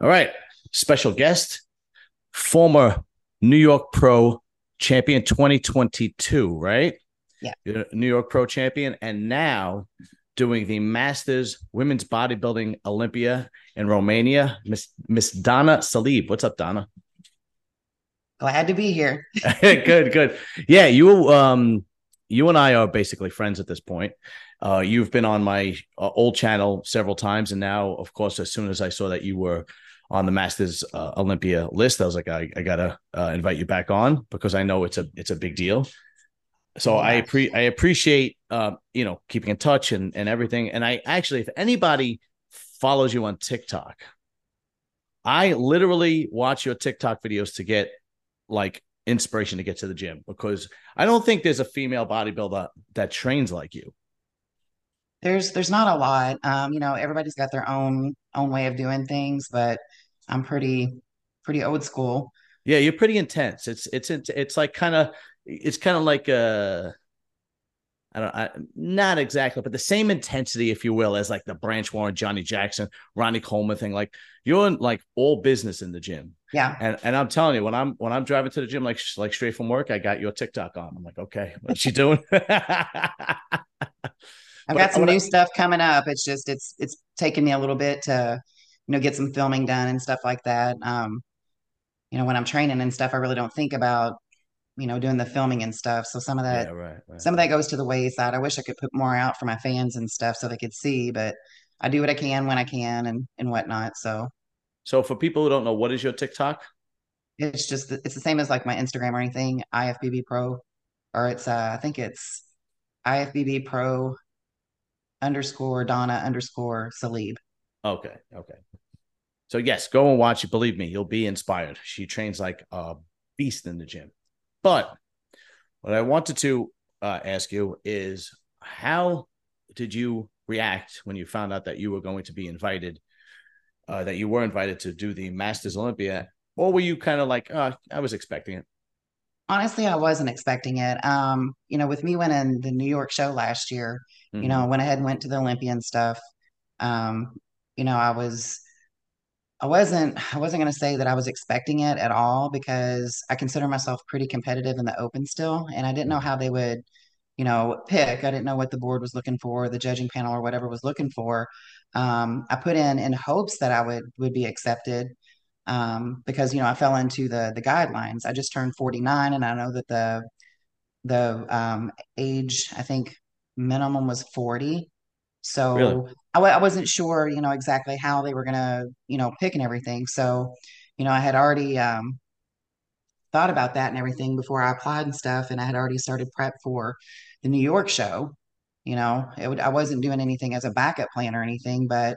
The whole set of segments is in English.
All right. Special guest, former New York Pro champion 2022, right? Yeah. You're New York Pro champion and now doing the Masters Women's Bodybuilding Olympia in Romania. Miss Miss Donna Salib. What's up, Donna? Glad to be here. good, good. Yeah, you um you and I are basically friends at this point. Uh, you've been on my uh, old channel several times, and now, of course, as soon as I saw that you were on the Masters uh, Olympia list, I was like, I, I gotta uh, invite you back on because I know it's a it's a big deal. So. I pre- I appreciate uh, you know keeping in touch and and everything. And I actually, if anybody follows you on TikTok, I literally watch your TikTok videos to get like inspiration to get to the gym because I don't think there's a female bodybuilder that trains like you. There's there's not a lot. Um, you know, everybody's got their own own way of doing things, but I'm pretty pretty old school. Yeah, you're pretty intense. It's it's it's like kind of it's kind of like a I don't I, not exactly, but the same intensity, if you will, as like the Branch Warren, Johnny Jackson, Ronnie Coleman thing. Like you're in like all business in the gym. Yeah. And and I'm telling you, when I'm when I'm driving to the gym, like like straight from work, I got your TikTok on. I'm like, okay, what's she doing? I've got some new I, stuff coming up. It's just it's it's taken me a little bit to, you know, get some filming done and stuff like that. Um, you know, when I'm training and stuff, I really don't think about, you know, doing the filming and stuff. So some of that, yeah, right, right. some of that goes to the wayside. I wish I could put more out for my fans and stuff so they could see, but I do what I can when I can and and whatnot. So, so for people who don't know, what is your TikTok? It's just it's the same as like my Instagram or anything. IFBB Pro, or it's uh, I think it's IFBB Pro underscore Donna underscore Salib. Okay. Okay. So yes, go and watch it. Believe me, you'll be inspired. She trains like a beast in the gym. But what I wanted to uh, ask you is how did you react when you found out that you were going to be invited, uh, that you were invited to do the Masters Olympia? Or were you kind of like, oh, I was expecting it? Honestly, I wasn't expecting it. Um, you know, with me winning the New York show last year, mm-hmm. you know, I went ahead and went to the Olympian stuff. Um, you know, I was I wasn't I wasn't going to say that I was expecting it at all because I consider myself pretty competitive in the open still and I didn't know how they would, you know, pick. I didn't know what the board was looking for, the judging panel or whatever was looking for. Um, I put in in hopes that I would would be accepted um, because you know I fell into the the guidelines. I just turned 49, and I know that the the um, age I think minimum was 40. So really? I w- I wasn't sure, you know, exactly how they were gonna, you know, pick and everything. So, you know, I had already um, thought about that and everything before I applied and stuff, and I had already started prep for the New York show. You know, I wasn't doing anything as a backup plan or anything, but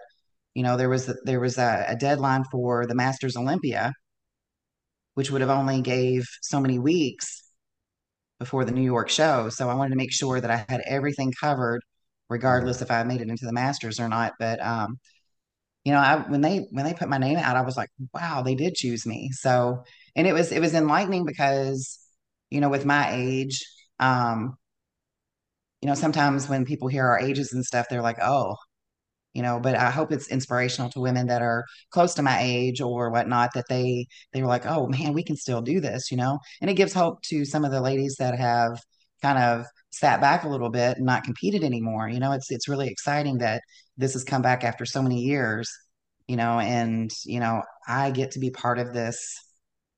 you know there was there was a, a deadline for the Masters Olympia, which would have only gave so many weeks before the New York show. So I wanted to make sure that I had everything covered, regardless if I made it into the Masters or not. But um, you know, I when they when they put my name out, I was like, wow, they did choose me. So and it was it was enlightening because you know with my age um you know sometimes when people hear our ages and stuff they're like oh you know but i hope it's inspirational to women that are close to my age or whatnot that they they were like oh man we can still do this you know and it gives hope to some of the ladies that have kind of sat back a little bit and not competed anymore you know it's it's really exciting that this has come back after so many years you know and you know i get to be part of this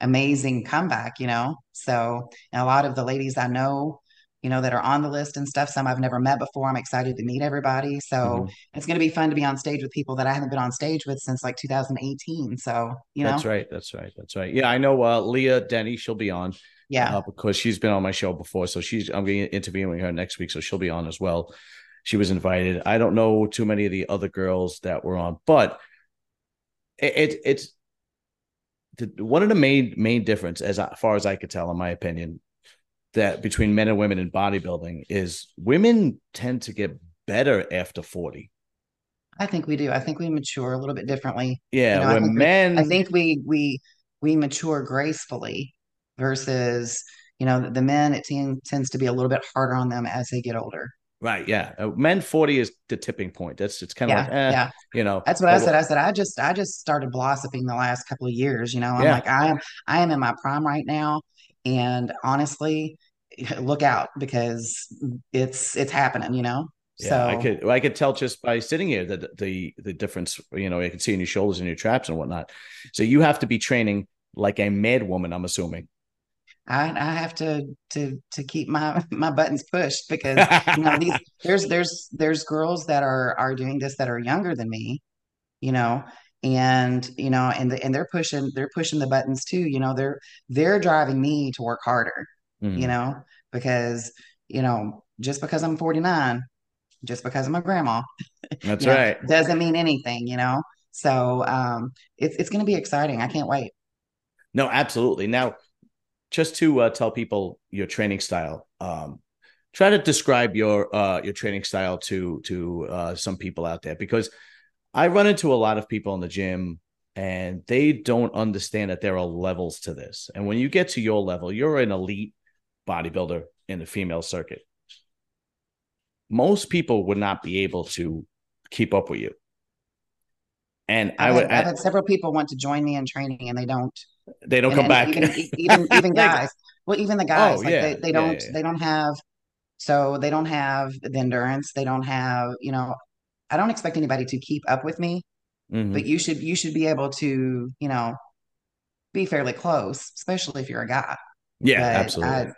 amazing comeback you know so a lot of the ladies i know you know, that are on the list and stuff. Some I've never met before. I'm excited to meet everybody. So mm-hmm. it's going to be fun to be on stage with people that I haven't been on stage with since like 2018. So, you know, that's right. That's right. That's right. Yeah. I know uh, Leah Denny, she'll be on. Yeah. Uh, because she's been on my show before. So she's, I'm going to interviewing her next week. So she'll be on as well. She was invited. I don't know too many of the other girls that were on, but it, it it's, the, one of the main main difference, as far as I could tell, in my opinion, that between men and women in bodybuilding is women tend to get better after 40. I think we do. I think we mature a little bit differently. Yeah, you know, when I men we, I think we we we mature gracefully versus, you know, the men it tends to be a little bit harder on them as they get older. Right. Yeah. Uh, men 40 is the tipping point. That's it's kind of Yeah, like, eh, yeah. you know. That's what I said. I said I just I just started blossoming the last couple of years. You know, I'm Yeah. like I am I am in my prime right now, and honestly, look out because it's it's happening. You know, Yeah, so I could I could tell just by sitting here that the the difference, you know, I can see in your shoulders and your traps and whatnot. So you have to be training like a mad woman, I'm assuming. I I have to to to keep my my buttons pushed because you know these there's there's there's girls that are are doing this that are younger than me, you know, and you know and the, and they're pushing they're pushing the buttons too. You know, they're they're driving me to work harder. You Mhm. know, because you know just because I'm 49 just because I'm a grandma, That's you know, right. doesn't mean anything, you know. So um, it's it's going to be exciting. I can't wait. No, absolutely. Now, just to uh, tell people your training style, um, try to describe your uh, your training style to to uh, some people out there because I run into a lot of people in the gym and they don't understand that there are levels to this. And when you get to your level, you're an elite bodybuilder in the female circuit. Most people would not be able to keep up with you. And I I've would, had, I've had several people want to join me in training and they don't. They don't And, come back. even even even guys. Well, even the guys, Oh, like yeah. they, they Yeah, don't yeah, they don't have so they don't have the endurance. They don't have, you know, I don't expect anybody to keep up with me, Mhm. but you should you should be able to, you know, be fairly close, especially if you're a guy. Yeah, But absolutely. I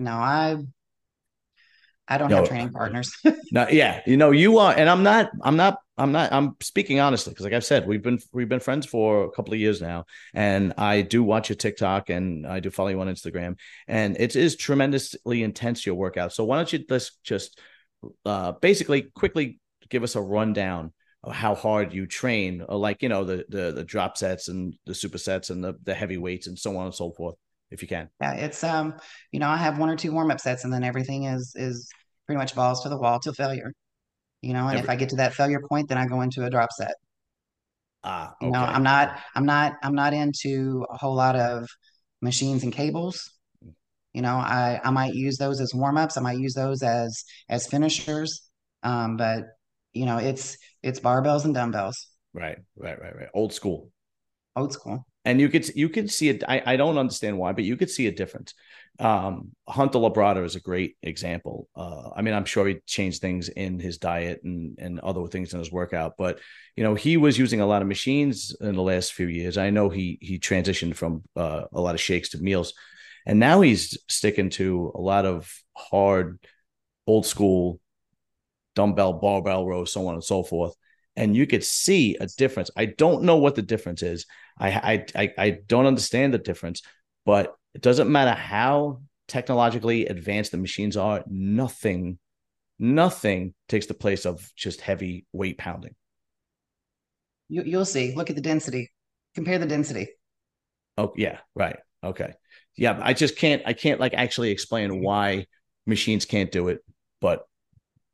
no, I I don't No, have training partners. No, yeah, you know, you are, and I'm not, I'm not, I'm not, I'm speaking honestly because, like I've said, we've been we've been friends for a couple of years now, and I do watch your TikTok and I do follow you on Instagram, and it is tremendously intense your workout. So why don't you let's just uh, basically quickly give us a rundown of how hard you train, or like you know the the the drop sets and the supersets and the the heavy weights and so on and so forth, if you can. Yeah, it's um, you know, I have one or two warm up sets, and then everything is is pretty much balls to the wall till failure. You know, and if I get to that failure point, then I go into a drop set. Ah, You know. I'm not, I'm not, I'm not into a whole lot of machines and cables. You know, I I might use those as warm ups. I might use those as as finishers. Um, but you know, it's it's barbells and dumbbells, Right, right, right, right. Old school. old school. And you could you could see it. I, I don't understand why, but you could see a difference. Um, Hunter Labrada is a great example. Uh, I mean, I'm sure he changed things in his diet and and other things in his workout, but you know, he was using a lot of machines in the last few years. I know he he transitioned from uh, a lot of shakes to meals, and now he's sticking to a lot of hard, old school dumbbell, barbell rows, so on and so forth. And you could see a difference. I don't know what the difference is. I I I, I don't understand the difference, but it doesn't matter how technologically advanced the machines are. Nothing, nothing takes the place of just heavy weight pounding. You you'll see. Look at the density. Compare the density. Oh yeah, right. Okay. Yeah, I just can't. I can't like actually explain why machines can't do it, but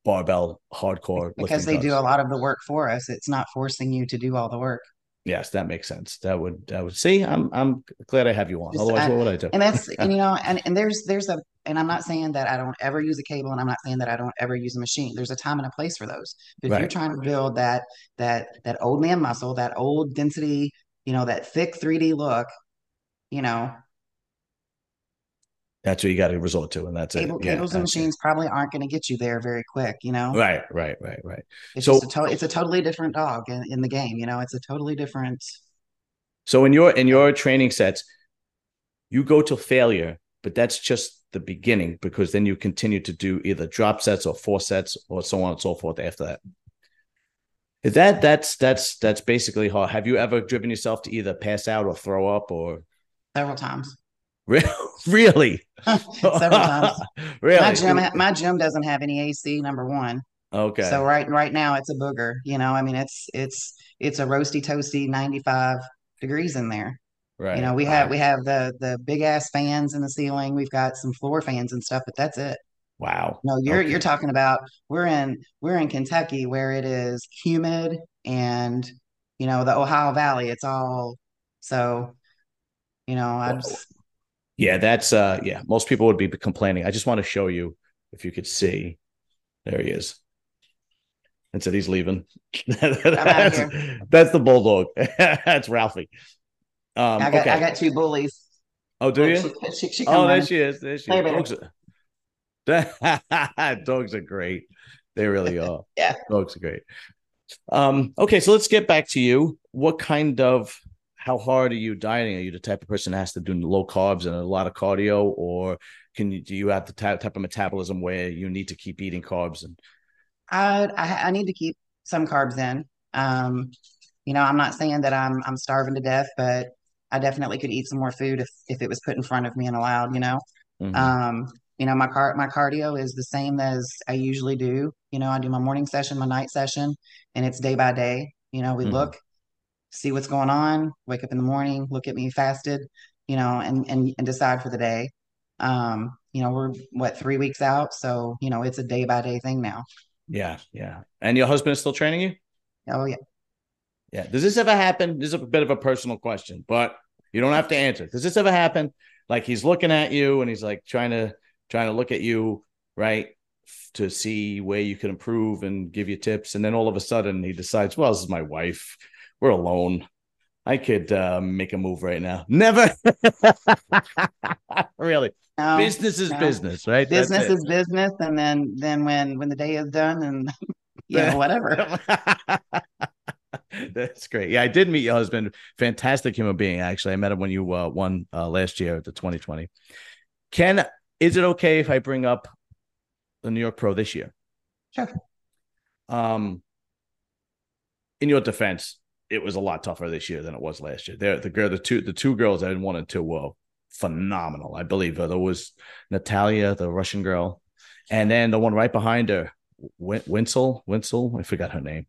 barbell hardcore because they do a lot of the work for us. It's not forcing you to do all the work. Yes, that makes sense. That would that would see. I'm I'm glad I have you on. Otherwise, I- what would I do? And that's and you know and and there's there's a and I'm not saying that I don't ever use a cable and I'm not saying that I don't ever use a machine. There's a time and a place for those. But if you're trying to build that that that old man muscle, that old density, you know, that thick 3D look, you know, That's what you got to resort to, and that's cable, it. Yeah, cables and that's it. machines probably aren't going to get you there very quick, you know. Right, right, right, right. It's So- just a to- it's a totally different dog in, in the game, you know. It's a totally different So in your in your training sets, you go to failure, but that's just the beginning because then you continue to do either drop sets or four sets or so on and so forth after that. That that's that's that's basically how have you ever driven yourself to either pass out or throw up or several times. really? several times. really? My gym my gym doesn't have any AC, number one. Okay. So right right now it's a booger. You know, I mean it's it's it's a roasty toasty 95 degrees in there. right. You know, we have we have the the big ass fans in the ceiling. We've got some floor fans and stuff, but that's it. Wow. No, you're Okay. you're talking about we're in we're in Kentucky where it is humid and you know the Ohio Valley. It's all so you know I just Yeah, that's uh yeah, most people would be complaining. I just want to show you if you could see. There he is. And said he's leaving. that's, that's, the bulldog. that's Ralphie. Um, I got okay. I got two bullies. Oh, do you? She, she, she oh, there she is. There she is. Dogs are, dogs are great. They really are. yeah. Dogs are great. Um, okay, so let's get back to you. What kind of how hard are you dieting? Are you the type of person that has to do low carbs and a lot of cardio, or can you do you have the type type of metabolism where you need to keep eating carbs? And I I, I need to keep some carbs in. Um, you know, I'm not saying that I'm I'm starving to death, but I definitely could eat some more food if if it was put in front of me and allowed. You know, mm-hmm. um, you know my car my cardio is the same as I usually do. You know, I do my morning session, my night session, and it's day by day. You know, we mm-hmm. look, see what's going on, wake up in the morning, look at me fasted, you know, and and and decide for the day. Um, you know, we're what three weeks out, so you know it's a day by day thing now. Yeah, yeah. And your husband is still training you? Oh yeah. Yeah. Does this ever happen? This is a bit of a personal question, but you don't have to answer. Does this ever happen? Like he's looking at you and he's like trying to trying to look at you, right? To see where you can improve and give you tips. And then all of a sudden he decides, well, this is my wife. We're alone. I could uh, make a move right now. Never. really. No, business is no. business, right? Business is business. And then, then when, when the day is done and yeah, whatever. That's great. Yeah, I did meet your husband. Fantastic human being. Actually, I met him when you uh, won uh, last year at the 2020. Ken, is it okay if I bring up the New York Pro this year? Sure. Um, in your defense, it was a lot tougher this year than it was last year. There, the girl, the two, the two girls that won and two were phenomenal. I believe there was Natalia, the Russian girl, and then the one right behind her, Winsel, Winsel. I forgot her name.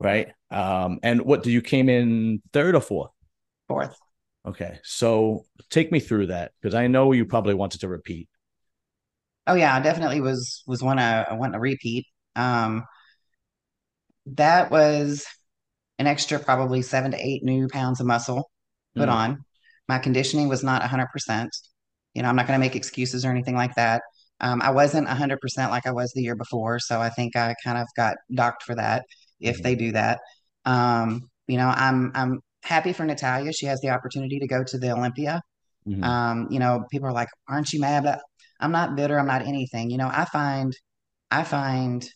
Right. Um, and what do you came in third or fourth? Fourth. Okay. So take me through that because I know you probably wanted to repeat. Oh yeah, definitely was was one I, I want to repeat. Um, that was an extra probably seven to eight new pounds of muscle put mm. on. My conditioning was not 100%. You know, I'm not going to make excuses or anything like that. Um, I wasn't 100% like I was the year before. So I think I kind of got docked for that if mm-hmm. they do that. Um, you know, I'm, I'm happy for Natalia. She has the opportunity to go to the Olympia. Mm-hmm. Um, you know, people are like, aren't you mad? But I'm not bitter. I'm not anything. You know, I find, I find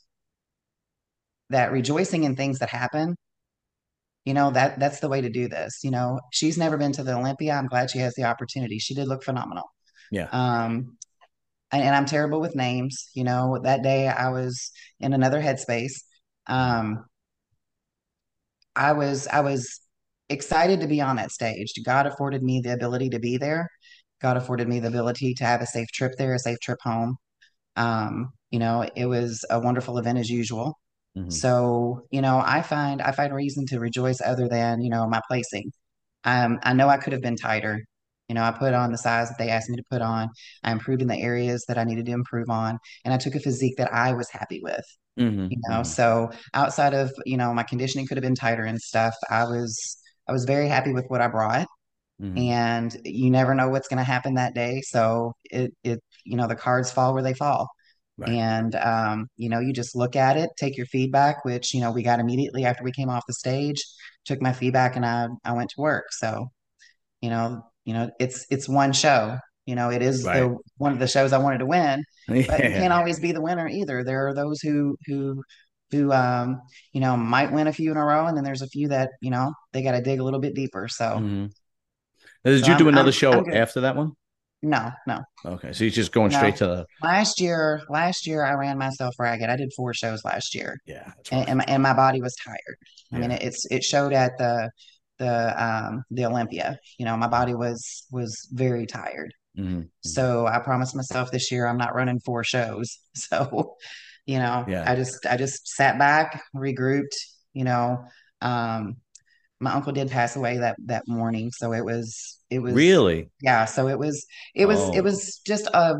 that rejoicing in things that happen you know that that's the way to do this you know she's never been to the olympia i'm glad she has the opportunity she did look phenomenal. Yeah. Um and, and i'm terrible with names you know that day i was in another headspace um i was i was excited to be on that stage. God afforded me the ability to be there. God afforded me the ability to have a safe trip there a safe trip home. Um you know it was a wonderful event as usual Mm-hmm. So, you know, I find I find reason to rejoice other than, you know, my placing. Um, I know I could have been tighter. You know, I put on the size that they asked me to put on. I improved in the areas that I needed to improve on, and I took a physique that I was happy with. Mm-hmm. You know, mm-hmm. so outside of you know my conditioning could have been tighter and stuff. I was I was very happy with what I brought, mm-hmm. and you never know what's going to happen that day. So it it you know the cards fall where they fall. Right. And, um, you know, you just look at it, take your feedback, which, you know, we got immediately after we came off the stage, took my feedback and I, I went to work. So, you know, you know, it's, it's one show, you know, it is right. the, one of the shows I wanted to win, yeah. but you can't always be the winner either. There are those who, who, who, um, you know, might win a few in a row. And then there's a few that, you know, they got to dig a little bit deeper. So, mm-hmm. did so you do I'm, another I'm, show I'm after that one? No, no. Okay, so he's just going no. straight to the last year. Last year, I ran myself ragged. I did four shows last year. Yeah, and, and, my, and my body was tired. I mean, it's it showed at the the um the Olympia. You know, my body was was very tired. Mm-hmm. mm-hmm. So I promised myself this year I'm not running four shows. So, you know, yeah. I just I just sat back, regrouped. You know, um, my uncle did pass away that that morning so it was it was really yeah so it was it was oh. it was just a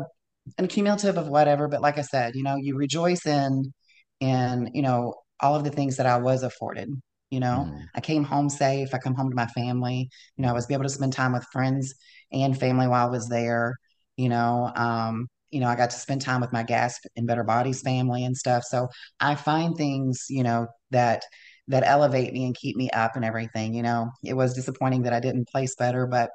an cumulative of whatever but like i said you know you rejoice in in you know all of the things that i was afforded you know mm. i came home safe i come home to my family you know i was be able to spend time with friends and family while i was there you know um you know, I got to spend time with my Gasp and Better Bodies family and stuff. So I find things, you know, that that elevate me and keep me up and everything. You know, it was disappointing that I didn't place better, but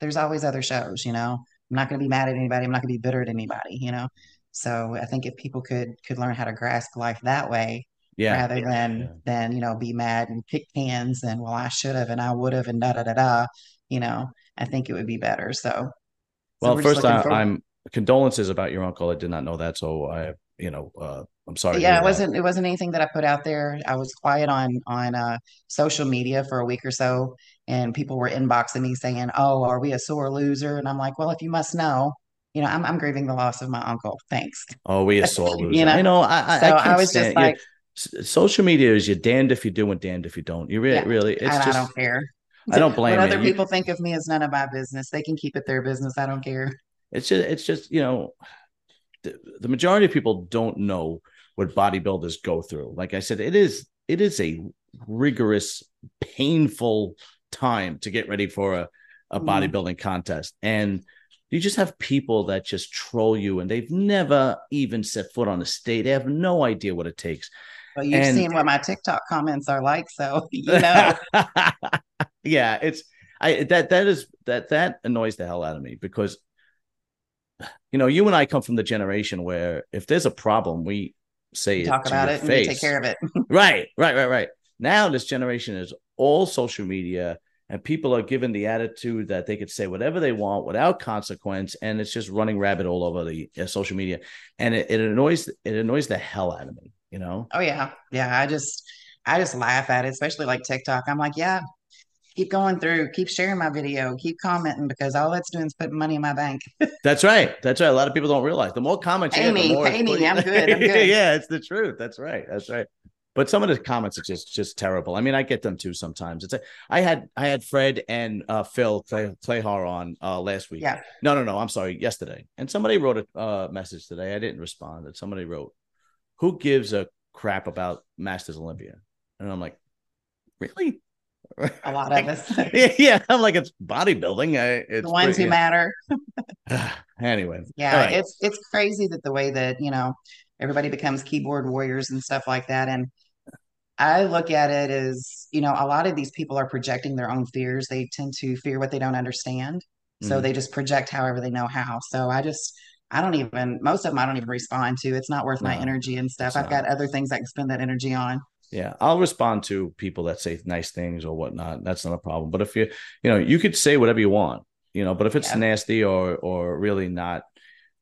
there's always other shows, you know. I'm not going to be mad at anybody. I'm not going to be bitter at anybody, you know. So I think if people could could learn how to grasp life that way, Yeah. rather than Yeah. than you know be mad and pick cans and well I should have and I would have and da da da da, you know, I think it would be better. So so Well, we're first, I, for I'm condolences about your uncle. I did not know that, so I, you know, uh, I'm sorry. yeah, it wasn't it wasn't anything that I put out there. I was quiet on on uh social media for a week or so and people were inboxing me saying, "Oh, are we a sore loser?" And I'm like, "Well, if you must know, you know, I'm I'm grieving the loss of my uncle. Thanks." Oh, we a sore loser. You know? I know. I, I, So I I was just like, social media is you're damned if you do and damned if you don't. You really, Yeah, really, it's I just. don't care. I don't blame What other You- people think of me is none of my business. They can keep it their business. I don't care. It's just, it's just, you know, the, the majority of people don't know what bodybuilders go through. Like I said, it is, it is a rigorous, painful time to get ready for a, a Mhm. bodybuilding contest. And you just have people that just troll you and they've never even set foot on a stage. They have no idea what it takes. But you've And- seen what my TikTok comments are like, so you know. yeah, it's I that that is that that annoys the hell out of me because you know you and I come from the generation where if there's a problem we say it talk about it and take care of it. Right, right, right, right. Now this generation is all social media and people are given the attitude that they could say whatever they want without consequence and it's just running rabbit all over the uh, social media and it, it annoys it annoys the hell out of me, you know? Oh yeah. Yeah. I just I just laugh at it, especially like TikTok. I'm like, yeah, keep going through, keep sharing my video, keep commenting because all that's doing is putting money in my bank. That's right. That's right. A lot of people don't realize the more comments you Pay get, the me, more pay me. I'm good, I'm good. yeah, it's the truth. That's right. That's right. But some of the comments are just just terrible. I mean, I get them too sometimes. It's a, I had I had Fred and uh, Phil Clay, Clahar on uh, last week. Yeah. No, no, no. I'm sorry. Yesterday, and somebody wrote a uh, message today. I didn't respond. And somebody wrote, "Who gives a crap about Masters Olympia?" And I'm like, really? A lot of us. yeah. I'm like, it's bodybuilding. I, it's the ones pretty- who matter. anyway, Yeah, right. it's it's crazy that the way that, you know, everybody becomes keyboard warriors and stuff like that. And I look at it as, you know, a lot of these people are projecting their own fears. They tend to fear what they don't understand. So Mhm. they just project however they know how. So I just I don't even most of them I don't even respond to. It's not worth my energy and stuff. I've not. got other things I can spend that energy on. Yeah, I'll respond to people that say nice things or whatnot. That's not a problem. But if you, you know, you could say whatever you want, you know. But if it's Yeah. nasty or or really not,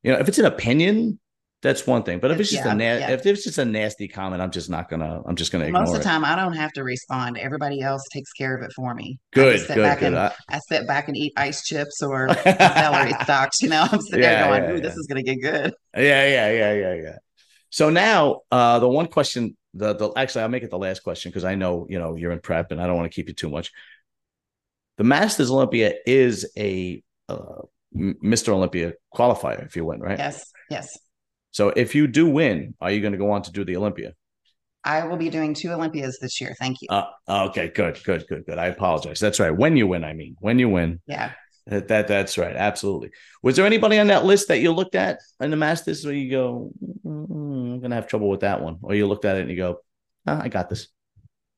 you know, if it's an opinion, that's one thing. But if it's just Yeah, a na- yeah. if it's just a nasty comment, I'm just not gonna. I'm just gonna ignore it. Most of the time I don't have to respond. Everybody else takes care of it for me. Good, just sit good, back good. and I- I sit back and eat ice chips or celery stalks. You know, I'm sitting Yeah, there going, "Ooh, this is gonna get good." Yeah, yeah, yeah, yeah, yeah. So now, uh, the one question, the the actually, I'll make it the last question because I know you know you're in prep and I don't want to keep you too much. The Masters Olympia is a uh, Mr. Olympia qualifier if you win, right? Yes, yes. So if you do win, are you going to go on to do the Olympia? I will be doing two Olympias this year. Thank you. Uh, okay, good, good, good, good. I apologize. That's right. When you win, I mean, when you win, yeah. That, that that's right. Absolutely. Was there anybody on that list that you looked at in the Masters where you go, "Mm, I'm gonna have trouble with that one, or you looked at it and you go, "Ah, I got this.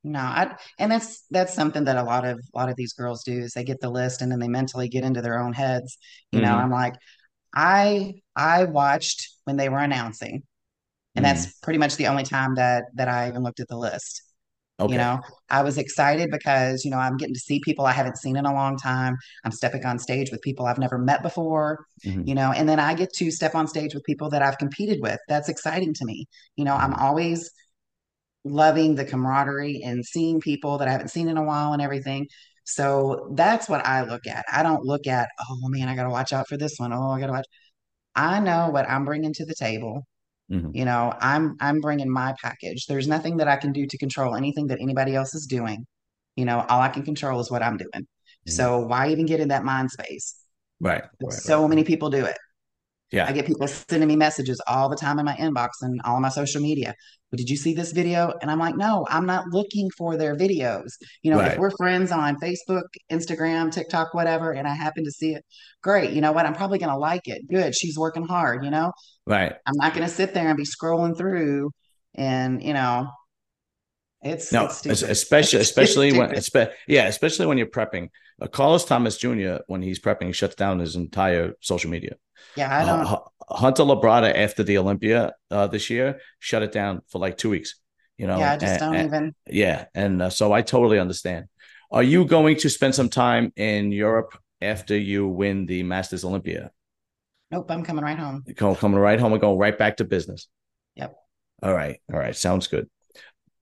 No, I and that's that's something that a lot of a lot of these girls do is they get the list and then they mentally get into their own heads. You know, Mhm. I'm like, I I watched when they were announcing, and Mhm. that's pretty much the only time that that I even looked at the list. Okay. You know, I was excited because, you know, I'm getting to see people I haven't seen in a long time. I'm stepping on stage with people I've never met before, Mhm. you know, and then I get to step on stage with people that I've competed with. That's exciting to me. You know, I'm always loving the camaraderie and seeing people that I haven't seen in a while and everything. So that's what I look at. I don't look at, oh man, I got to watch out for this one. Oh, I got to watch. I know what I'm bringing to the table. Mhm. You know, I'm I'm bringing my package. There's nothing that I can do to control anything that anybody else is doing. You know, all I can control is what I'm doing. Mhm. So why even get in that mind space? Right. right, So right. many people do it. Yeah. I get people sending me messages all the time in my inbox and all my social media. But did you see this video? And I'm like, no, I'm not looking for their videos. You know, right. if we're friends on Facebook, Instagram, TikTok, whatever, and I happen to see it, great. You know what? I'm probably going to like it. Good. She's working hard, you know? Right. I'm not going to sit there and be scrolling through and, you know, it's no, it's especially especially when yeah, especially when you're prepping. Uh, Carlos Thomas Jr. when he's prepping, he shuts down his entire social media. Yeah, I don't. Uh, Hunter Labrada after the Olympia uh, this year shut it down for like two weeks. You know, yeah, I just and, don't and, even. Yeah, and uh, so I totally understand. Are you going to spend some time in Europe after you win the Masters Olympia? Nope, I'm coming right home. You're coming right home and going right back to business. Yep. All right. All right. Sounds good.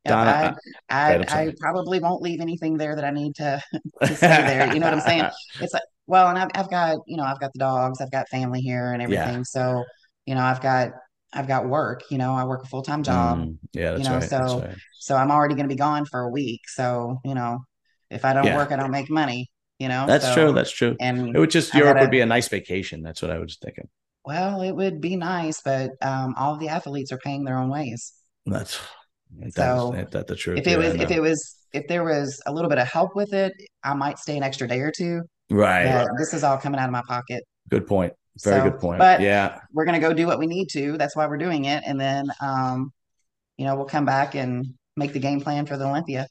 Donna, I, I, I, I, probably won't leave anything there that I need to, to stay there. You know what I'm saying? It's like, well, and I've, I've got, you know, I've got the dogs, I've got family here and everything. Yeah. So, you know, I've got, I've got work, you know, I work a full-time job. Mm, yeah. you know, right, so, right. so I'm already going to be gone for a week. So, you know, if I don't yeah. work, I don't make money, you know? That's so, true. That's true. And it would just, Europe gotta, would be a nice vacation. That's what I was thinking. Well, it would be nice, but um, all the athletes are paying their own ways. That's that so is, that the truth. If it yeah, was, if it was, if there was a little bit of help with it, I might stay an extra day or two. Right. But this is all coming out of my pocket. Good point. Very so, good point. But yeah, we're gonna go do what we need to. That's why we're doing it, and then, um, you know, we'll come back and make the game plan for the Olympia.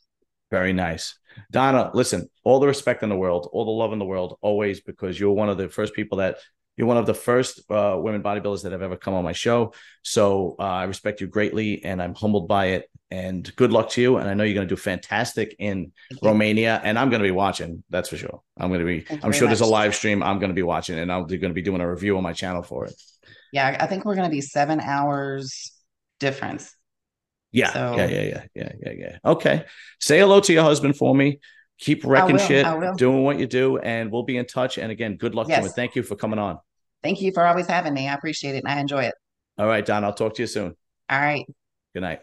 Very nice. Donna, listen, all the respect in the world, all the love in the world, always, because you're one of the first people that you're one of the first uh, women bodybuilders that have ever come on my show. So uh, I respect you greatly and I'm humbled by it. And good luck to you. And I know you're going to do fantastic in Romania. And I'm going to be watching. That's for sure. I'm going to be, Thank I'm sure much. there's a live stream I'm going to be watching and I'm going to be doing a review on my channel for it. Yeah. I think we're going to be seven hours difference. Yeah. So, yeah. Yeah. Yeah. Yeah. Yeah. Yeah. Okay. Say hello to your husband for me keep wrecking shit, doing what you do, and we'll be in touch. And again, good luck yes. to. Thank you for coming on. Thank you for always having me. I appreciate it and I enjoy it. All right, Don. I'll talk to you soon. All right. Good night.